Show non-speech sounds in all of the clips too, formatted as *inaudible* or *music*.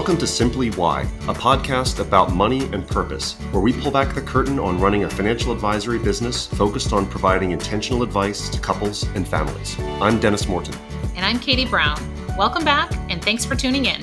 Welcome to Simply Why, a podcast about money and purpose, where we pull back the curtain on running a financial advisory business focused on providing intentional advice to couples and families. I'm Dennis Morton. And I'm Katie Brown. Welcome back, and thanks for tuning in.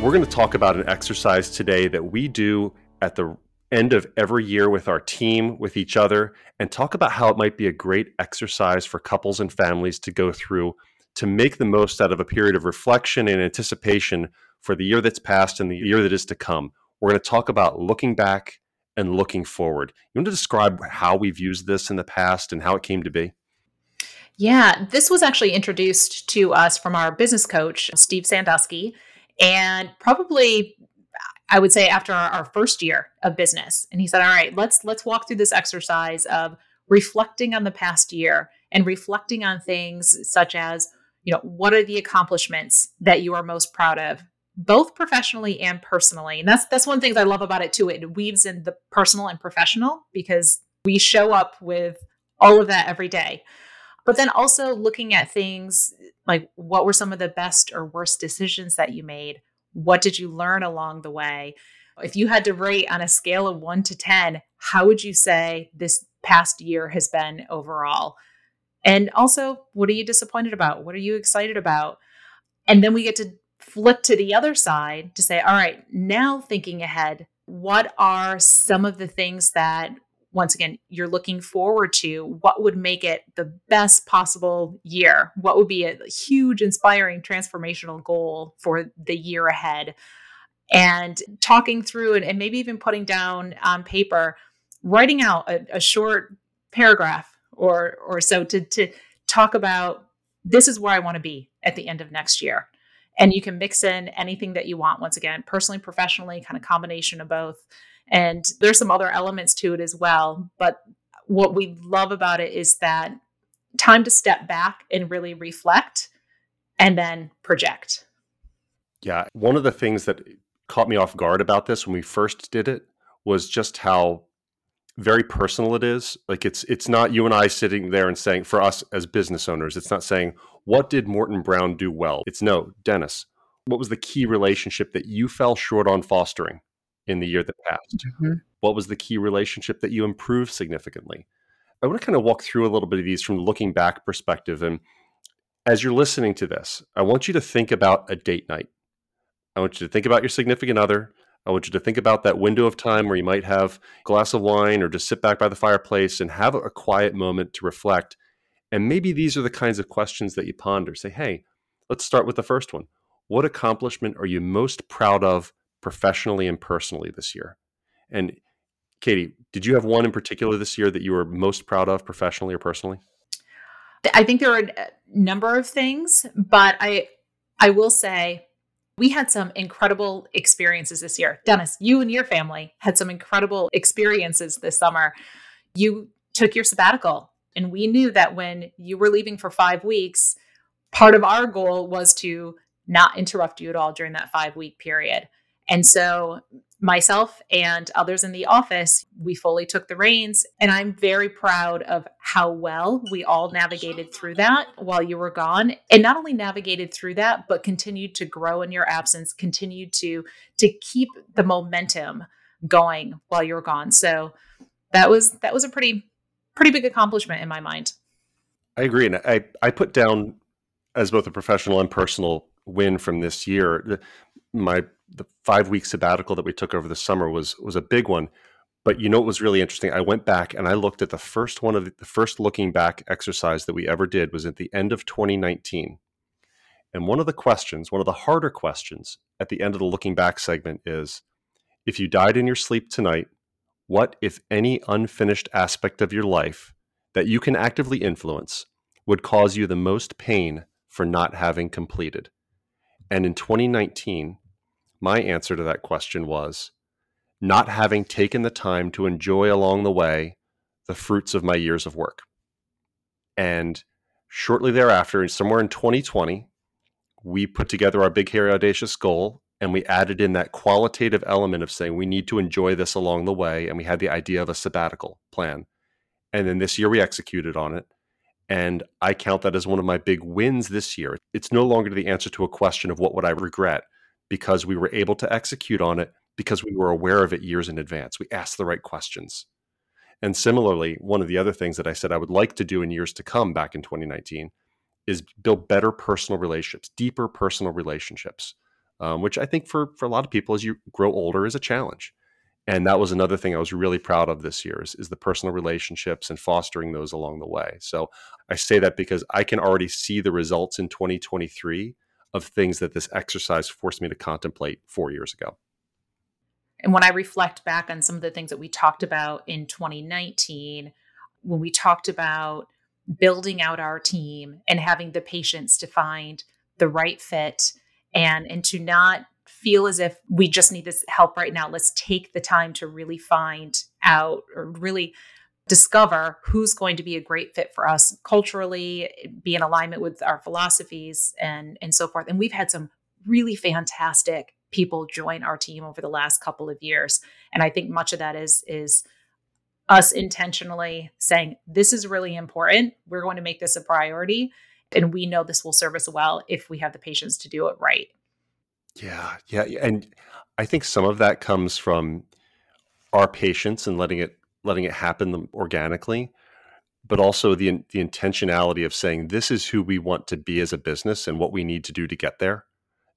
We're going to talk about an exercise today that we do at the end of every year with our team, with each other, and talk about how it might be a great exercise for couples and families to go through to make the most out of a period of reflection and anticipation for the year that's passed and the year that is to come. We're going to talk about looking back and looking forward. You want to describe how we've used this in the past and how it came to be? Yeah, this was actually introduced to us from our business coach, Steve Sandusky, and probably I would say after our, our, first year of business. And he said, "All right, let's let's walk through this exercise of reflecting on the past year and reflecting on things such as, you know, what are the accomplishments that you are most proud of, both professionally and personally." And that's that's one of the things I love about it too. It weaves in the personal and professional because we show up with all of that every day. But then also looking at things like what were some of the best or worst decisions that you made? What did you learn along the way? If you had to rate on a scale of one to 10, how would you say this past year has been overall? And also, what are you disappointed about? What are you excited about? And then we get to flip to the other side to say, all right, now thinking ahead, what are some of the things that once again you're looking forward to what would make it the best possible year what would be a huge inspiring transformational goal for the year ahead and talking through and, and maybe even putting down on paper writing out a, a short paragraph or or so to to talk about this is where I want to be at the end of next year. And you can mix in anything that you want once again, personally, professionally, kind of combination of both. And there's some other elements to it as well. But what we love about it is that time to step back and really reflect and then project. Yeah. One of the things that caught me off guard about this when we first did it was just how very personal it is like it's it's not you and i sitting there and saying for us as business owners it's not saying what did morton brown do well it's no dennis what was the key relationship that you fell short on fostering in the year that passed? Mm-hmm. What was the key relationship that you improved significantly? I want to kind of walk through a little bit of these from the looking back perspective. And as you're listening to this, I want you to think about a date night. I want you to think about your significant other. I want you to think about that window of time where you might have a glass of wine or just sit back by the fireplace and have a quiet moment to reflect. And maybe these are the kinds of questions that you ponder. Say, hey, let's start with the first one. What accomplishment are you most proud of professionally and personally this year. And Katie, did you have one in particular this year that you were most proud of professionally or personally? I think there are a uh, number of things, but I I will say we had some incredible experiences this year. Dennis, you and your family had some incredible experiences this summer. You took your sabbatical, and we knew that when you were leaving for 5 weeks, part of our goal was to not interrupt you at all during that 5 week period. And so myself and others in the office, we fully took the reins. And I'm very proud of how well we all navigated through that while you were gone. And not only navigated through that, but continued to grow in your absence, continued to to keep the momentum going while you were gone. So that was that was a pretty pretty big accomplishment in my mind. I agree. And I, I put down as both a professional and personal win from this year. My the five week sabbatical that we took over the summer was was a big one. But you know what was really interesting? I went back and I looked at the first one of the, the first looking back exercise that we ever did was at the end of 2019. And one of the questions, one of the harder questions at the end of the looking back segment is if you died in your sleep tonight, what, if any, unfinished aspect of your life that you can actively influence would cause you the most pain for not having completed? And in 2019, my answer to that question was not having taken the time to enjoy along the way the fruits of my years of work. And shortly thereafter, somewhere in 2020, we put together our big, hairy, audacious goal and we added in that qualitative element of saying we need to enjoy this along the way. And we had the idea of a sabbatical plan. And then this year we executed on it. And I count that as one of my big wins this year. It's no longer the answer to a question of what would I regret because we were able to execute on it because we were aware of it years in advance. We asked the right questions. And similarly, one of the other things that I said I would like to do in years to come back in 2019 is build better personal relationships, deeper personal relationships, um, which I think for, for a lot of people as you grow older is a challenge. And that was another thing I was really proud of this year is, is the personal relationships and fostering those along the way. So I say that because I can already see the results in 2023 of things that this exercise forced me to contemplate four years ago. And when I reflect back on some of the things that we talked about in 2019, when we talked about building out our team and having the patience to find the right fit and and to not feel as if we just need this help right now. Let's take the time to really find out or really discover who's going to be a great fit for us culturally, be in alignment with our philosophies and and so forth. And we've had some really fantastic people join our team over the last couple of years. And I think much of that is is us intentionally saying this is really important. We're going to make this a priority and we know this will serve us well if we have the patience to do it right. Yeah, yeah, and I think some of that comes from our patience and letting it letting it happen organically, but also the the intentionality of saying this is who we want to be as a business and what we need to do to get there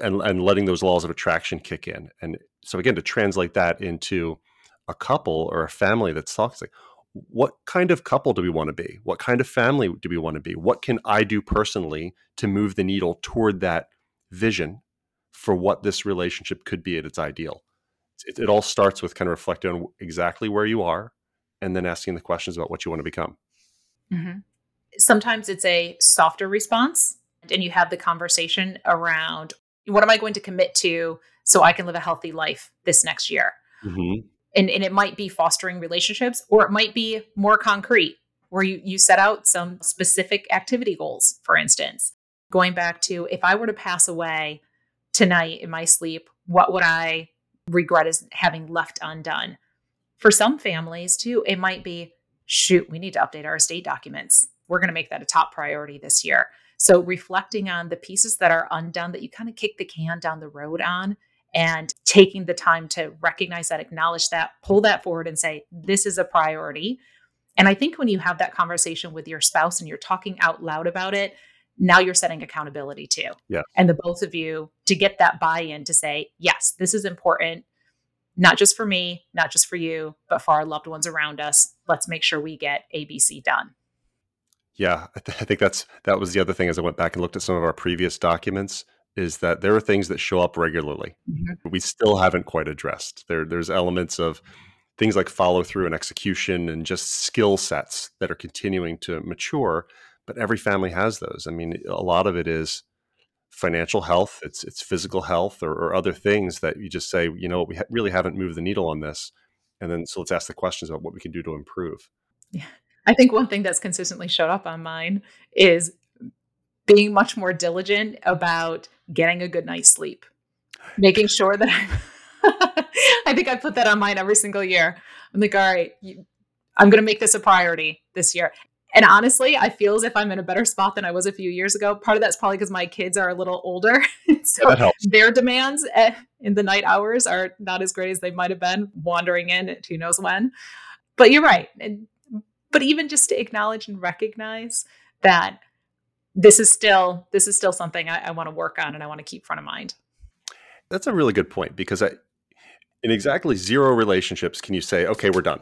and and letting those laws of attraction kick in. And so again, to translate that into a couple or a family that's toxic, what kind of couple do we want to be? What kind of family do we want to be? What can I do personally to move the needle toward that vision for what this relationship could be at its ideal? It, it all starts with kind of reflecting on exactly where you are and then asking the questions about what you want to become. Mm-hmm. Sometimes it's a softer response, and you have the conversation around what am I going to commit to so I can live a healthy life this next year? Mm-hmm. And, and it might be fostering relationships or it might be more concrete where you, you set out some specific activity goals, for instance. Going back to if I were to pass away tonight in my sleep, what would I regret as having left undone? For some families, too, it might be shoot, we need to update our estate documents. We're going to make that a top priority this year. So reflecting on the pieces that are undone that you kind of kick the can down the road on and taking the time to recognize that, acknowledge that, pull that forward and say, this is a priority. And I think when you have that conversation with your spouse and you're talking out loud about it, now you're setting accountability too. Yeah. And the both of you to get that buy in to say, yes, this is important, not just for me, not just for you, but for our loved ones around us. Let's make sure we get ABC done. Yeah, I, th- I, think that's that was the other thing as I went back and looked at some of our previous documents is that there are things that show up regularly mm-hmm. we still haven't quite addressed. There there's elements of things like follow through and execution and just skill sets that are continuing to mature, but every family has those. I mean, a lot of it is financial health, it's it's physical health or, or other things that you just say, you know, we ha- really haven't moved the needle on this. And then so let's ask the questions about what we can do to improve. Yeah. I think one thing that's consistently showed up on mine is being much more diligent about getting a good night's sleep, making sure that I'm. *laughs* I think I put that on mine every single year. I'm like, all right, you, I'm going to make this a priority this year. And honestly, I feel as if I'm in a better spot than I was a few years ago. Part of that's probably because my kids are a little older. *laughs* so yeah, their demands eh, in the night hours are not as great as they might have been wandering in at who knows when. But you're right. And but even just to acknowledge and recognize that this is still this is still something I, I want to work on and I want to keep front of mind. That's a really good point because I, in exactly zero relationships can you say, okay, we're done.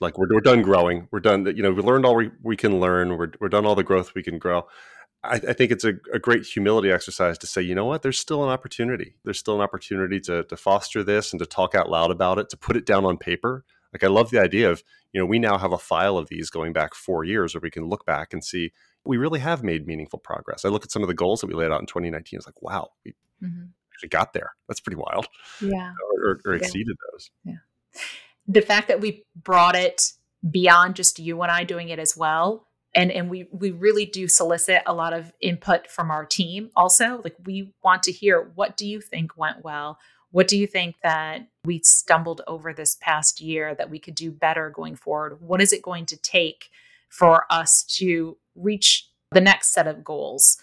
Like we're, we're done growing. We're done. You know, we learned all we, we can learn. We're, we're done all the growth we can grow. I, I think it's a, a, great humility exercise to say, you know what, there's still an opportunity. There's still an opportunity to, to foster this and to talk out loud about it, to put it down on paper. Like I love the idea of you know, we now have a file of these going back four years where we can look back and see we really have made meaningful progress. I look at some of the goals that we laid out in 2019. It's like, wow, we mm-hmm. actually got there. That's pretty wild. Yeah. Or, or, exceeded yeah. those. Yeah. The fact that we brought it beyond just you and I doing it as well. And, and we we really do solicit a lot of input from our team also like we want to hear what do you think went well what do you think that we stumbled over this past year that we could do better going forward? What is it going to take for us to reach the next set of goals.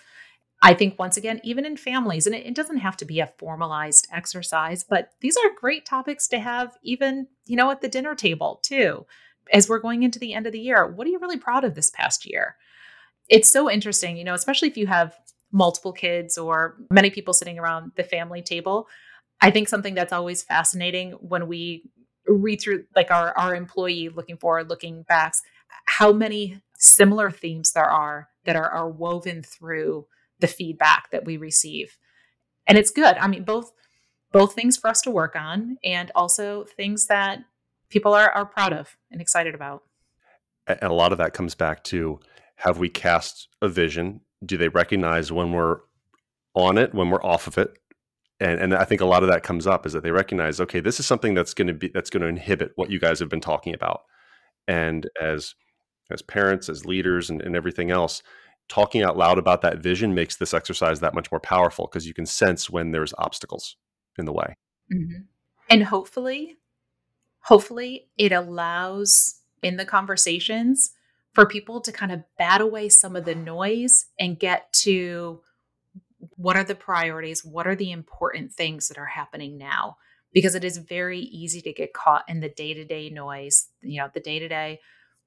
I think once again, even in families, and it, it, doesn't have to be a formalized exercise, but these are great topics to have even, you know, at the dinner table too. As we're going into the end of the year, what are you really proud of this past year? It's so interesting, you know, especially if you have multiple kids or many people sitting around the family table. I think something that's always fascinating when we read through like our, our employee looking forward, looking backs, how many similar themes there are that are, are woven through the feedback that we receive. And it's good. I mean, both both things for us to work on and also things that people are, are proud of and excited about. And a lot of that comes back to have we cast a vision? Do they recognize when we're on it, when we're off of it? And, and I think a lot of that comes up is that they recognize, okay, this is something that's going to be that's going to inhibit what you guys have been talking about. And as as parents, as leaders, and, and everything else, talking out loud about that vision makes this exercise that much more powerful because you can sense when there's obstacles in the way. Mm-hmm. And hopefully, hopefully, it allows in the conversations for people to kind of bat away some of the noise and get to what are the priorities? What are the important things that are happening now? Because it is very easy to get caught in the day to day noise, you know, the day to day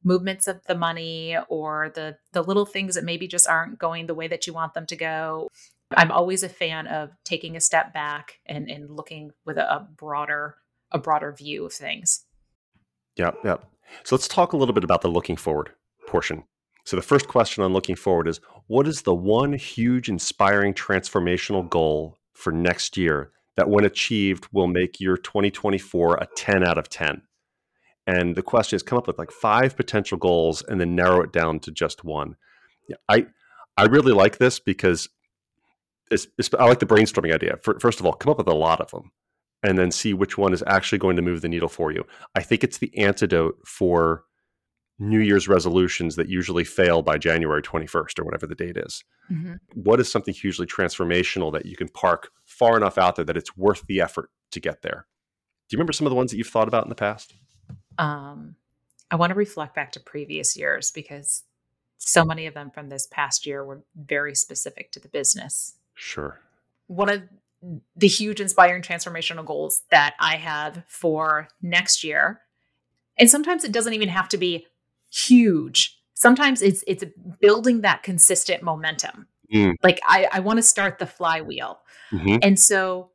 movements of the money or the the little things that maybe just aren't going the way that you want them to go. I'm always a fan of taking a step back and, and looking with a, a broader a broader view of things. Yeah, yeah. So let's talk a little bit about the looking forward portion. So the first question on looking forward is what is the one huge inspiring transformational goal for next year that when achieved will make your 2024 a 10 out of 10? And the question is come up with like five potential goals and then narrow it down to just one. Yeah, i i really like this because it's, it's, i like the brainstorming idea. First of all come up with a lot of them and then see which one is actually going to move the needle for you. I think it's the antidote for new year's resolutions that usually fail by january 21st or whatever the date is. Mm-hmm. what is something hugely transformational that you can park far enough out there that it's worth the effort to get there? Do you remember some of the ones that you've thought about in the past um, I want to reflect back to previous years because so many of them from this past year were very specific to the business. Sure. One of the huge inspiring transformational goals that I have for next year, and sometimes it doesn't even have to be huge. Sometimes it's it's building that consistent momentum. Mm. Like I, I want to start the flywheel. Mm-hmm. And so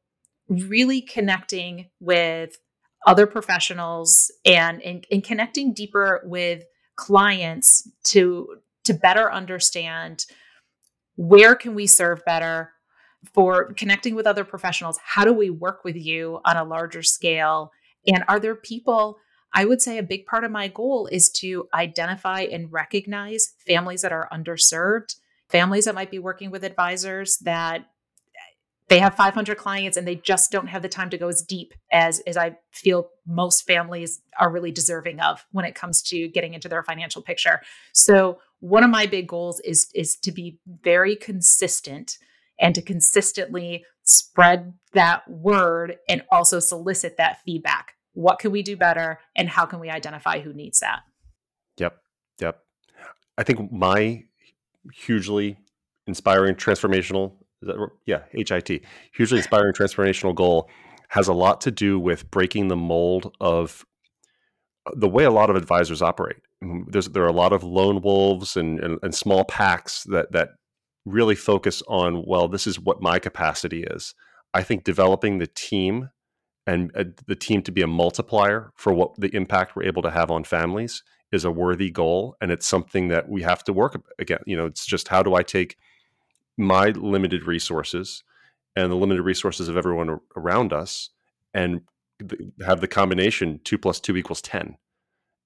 really connecting with other professionals and, and connecting deeper with clients to to better understand where can we serve better for connecting with other professionals? How do we work with you on a larger scale? And are there people i would say a big part of my goal is to identify and recognize families that are underserved families that might be working with advisors that they have 500 clients and they just don't have the time to go as deep as as I feel most families are really deserving of when it comes to getting into their financial picture. So one of my big goals is is to be very consistent and to consistently spread that word and also solicit that feedback. What can we do better and how can we identify who needs that? Yep. Yep. I think my hugely inspiring transformational that, yeah, HIT, hugely inspiring transformational goal has a lot to do with breaking the mold of uh, the way a lot of advisors operate. Mm, there's, there are a lot of lone wolves and, and, and small packs that, that really focus on, well, this is what my capacity is. I think developing the team and uh, the team to be a multiplier for what the impact we're able to have on families is a worthy goal. And it's something that we have to work again. You know, it's just how do I take – my limited resources and the limited resources of everyone around us and have the combination two plus two equals 10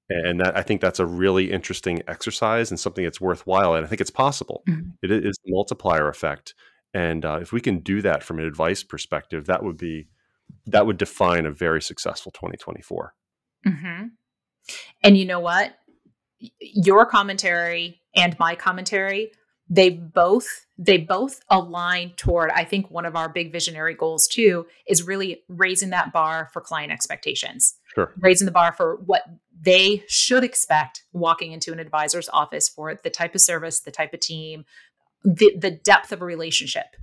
and that i think that's a really interesting exercise and something that's worthwhile and i think it's possible mm-hmm. it is the multiplier effect and uh, if we can do that from an advice perspective that would be that would define a very successful 2024 mm-hmm. and you know what your commentary and my commentary they both they both align toward i think one of our big visionary goals too is really raising that bar for client expectations. Sure. Raising the bar for what they should expect walking into an advisor's office for the type of service the type of team the, the depth of a relationship.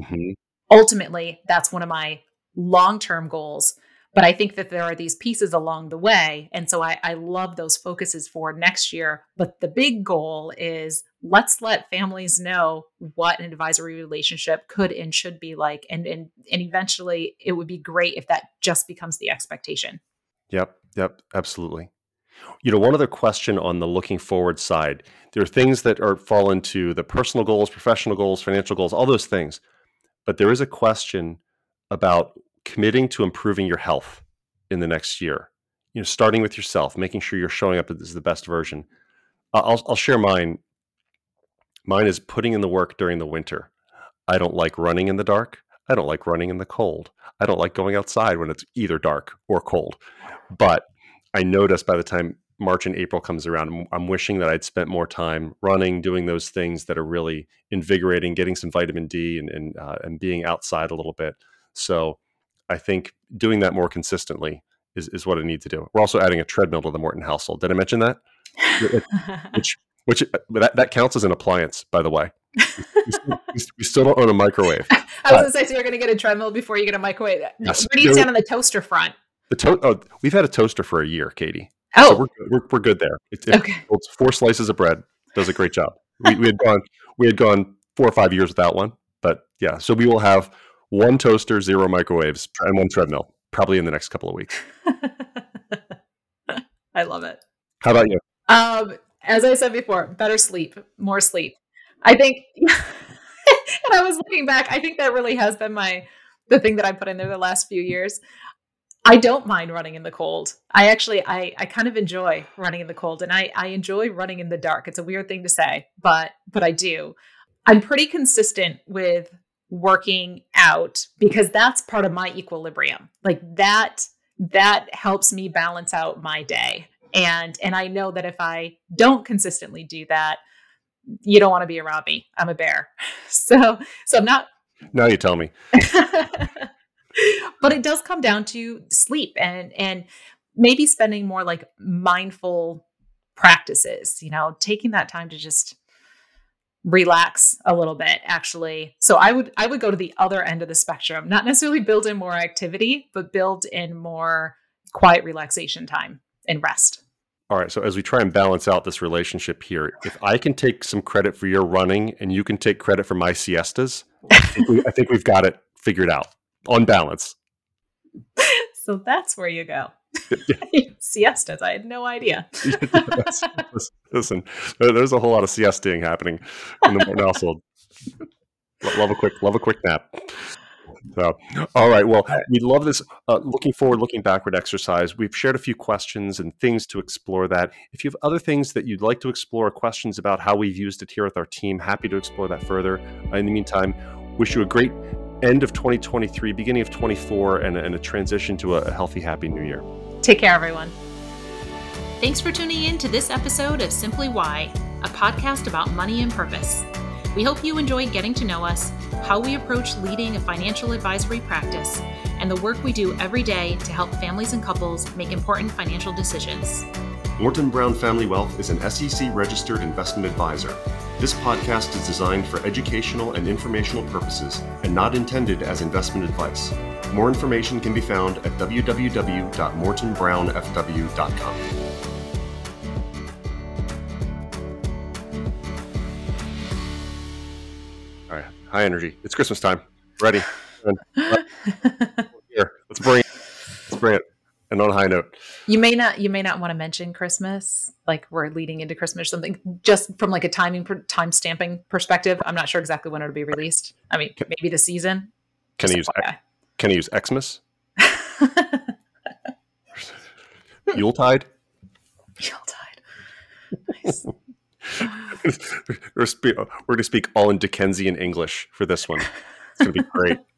Hmm ultimately that's one of my long-term goals but i think that there are these pieces along the way and so I, I love those focuses for next year but the big goal is let's let families know what an advisory relationship could and should be like and and, and eventually it would be great if that just becomes the expectation Yep, yep, absolutely. You know, one other question on the looking forward side. There are things that are fall into the personal goals, professional goals, financial goals, all those things. But there is a question about committing to improving your health in the next year. You know, starting with yourself, making sure you're showing up as the best version. I'll, I'll share mine. Mine is putting in the work during the winter. I don't like running in the dark. I don't like running in the cold. I don't like going outside when it's either dark or cold. But I notice by the time March and April comes around, I'm, wishing that I'd spent more time running, doing those things that are really invigorating, getting some vitamin D, and and, uh, and being outside a little bit. So I think doing that more consistently is, is what I need to do. We're also adding a treadmill to the Morton household. Did I mention that? *laughs* Which which uh, that, that counts as an appliance, by the way. We still, *laughs* we still don't own a microwave. *laughs* i was going to say so you're going to get a treadmill before you get a microwave Yes. where do you stand on the toaster front The to- oh, we've had a toaster for a year, Katie. oh So we're, good- we're, we're good there. It, it okay holds four slices of bread. Does a great job. We, we had gone we had gone four or five years without one, but yeah. So we will have one toaster, zero microwaves, and one treadmill probably in the next couple of weeks. *laughs* i love it How about you? Um, as I said before, better sleep, more sleep. I think, *laughs* and I was looking back, I think that really has been my the thing that I put in there the last few years. I don't mind running in the cold. I actually I I kind of enjoy running in the cold and I I enjoy running in the dark. It's a weird thing to say, but but I do. I'm pretty consistent with working out because that's part of my equilibrium. Like that that helps me balance out my day and and i know that if i don't consistently do that you don't want to be around me. I'm a bear. *laughs* So so i'm not Now you tell me. *laughs* but it does come down to sleep and and maybe spending more like mindful practices you know taking that time to just relax a little bit actually. So i would i would go to the other end of the spectrum. Not necessarily build in more activity but build in more quiet relaxation time and rest All right. So as we try and balance out this relationship here, if I can take some credit for your running and you can take credit for my siestas, I think, we, I think we've got it figured out on balance. *laughs* so that's where you go *laughs* *laughs* siestas i had no idea Listen, there's a whole lot of siestaing happening in the Morton household. Love a quick, love a quick nap. So, all right. Well, we love this uh, looking forward, looking backward exercise. We've shared a few questions and things to explore that. If you have other things that you'd like to explore, questions about how we've used it here with our team, happy to explore that further. Uh, in the meantime, wish you a great end of 2023, beginning of 24, and, and a transition to a, a healthy, happy new year. take care everyone Thanks for tuning in to this episode of Simply Why, a podcast about money and purpose. We hope you enjoy getting to know us, how we approach leading a financial advisory practice, and the work we do every day to help families and couples make important financial decisions. Morton Brown Family Wealth is an SEC registered investment advisor. This podcast is designed for educational and informational purposes and not intended as investment advice. More information can be found at www.mortonbrownfw.com. All right, high energy. It's Christmas time. Ready? Here, let's bring it. Let's bring it. And on a high note. you may not you may not want to mention christmas like we're leading into christmas or something just from like a timing time stamping perspective i'm not sure exactly when it'll be released i mean maybe the season Can I Just use Can I use Xmas? *laughs* Yuletide? Yuletide. Nice. We're, going to speak all in Dickensian English for this one. It's going to be great. *laughs*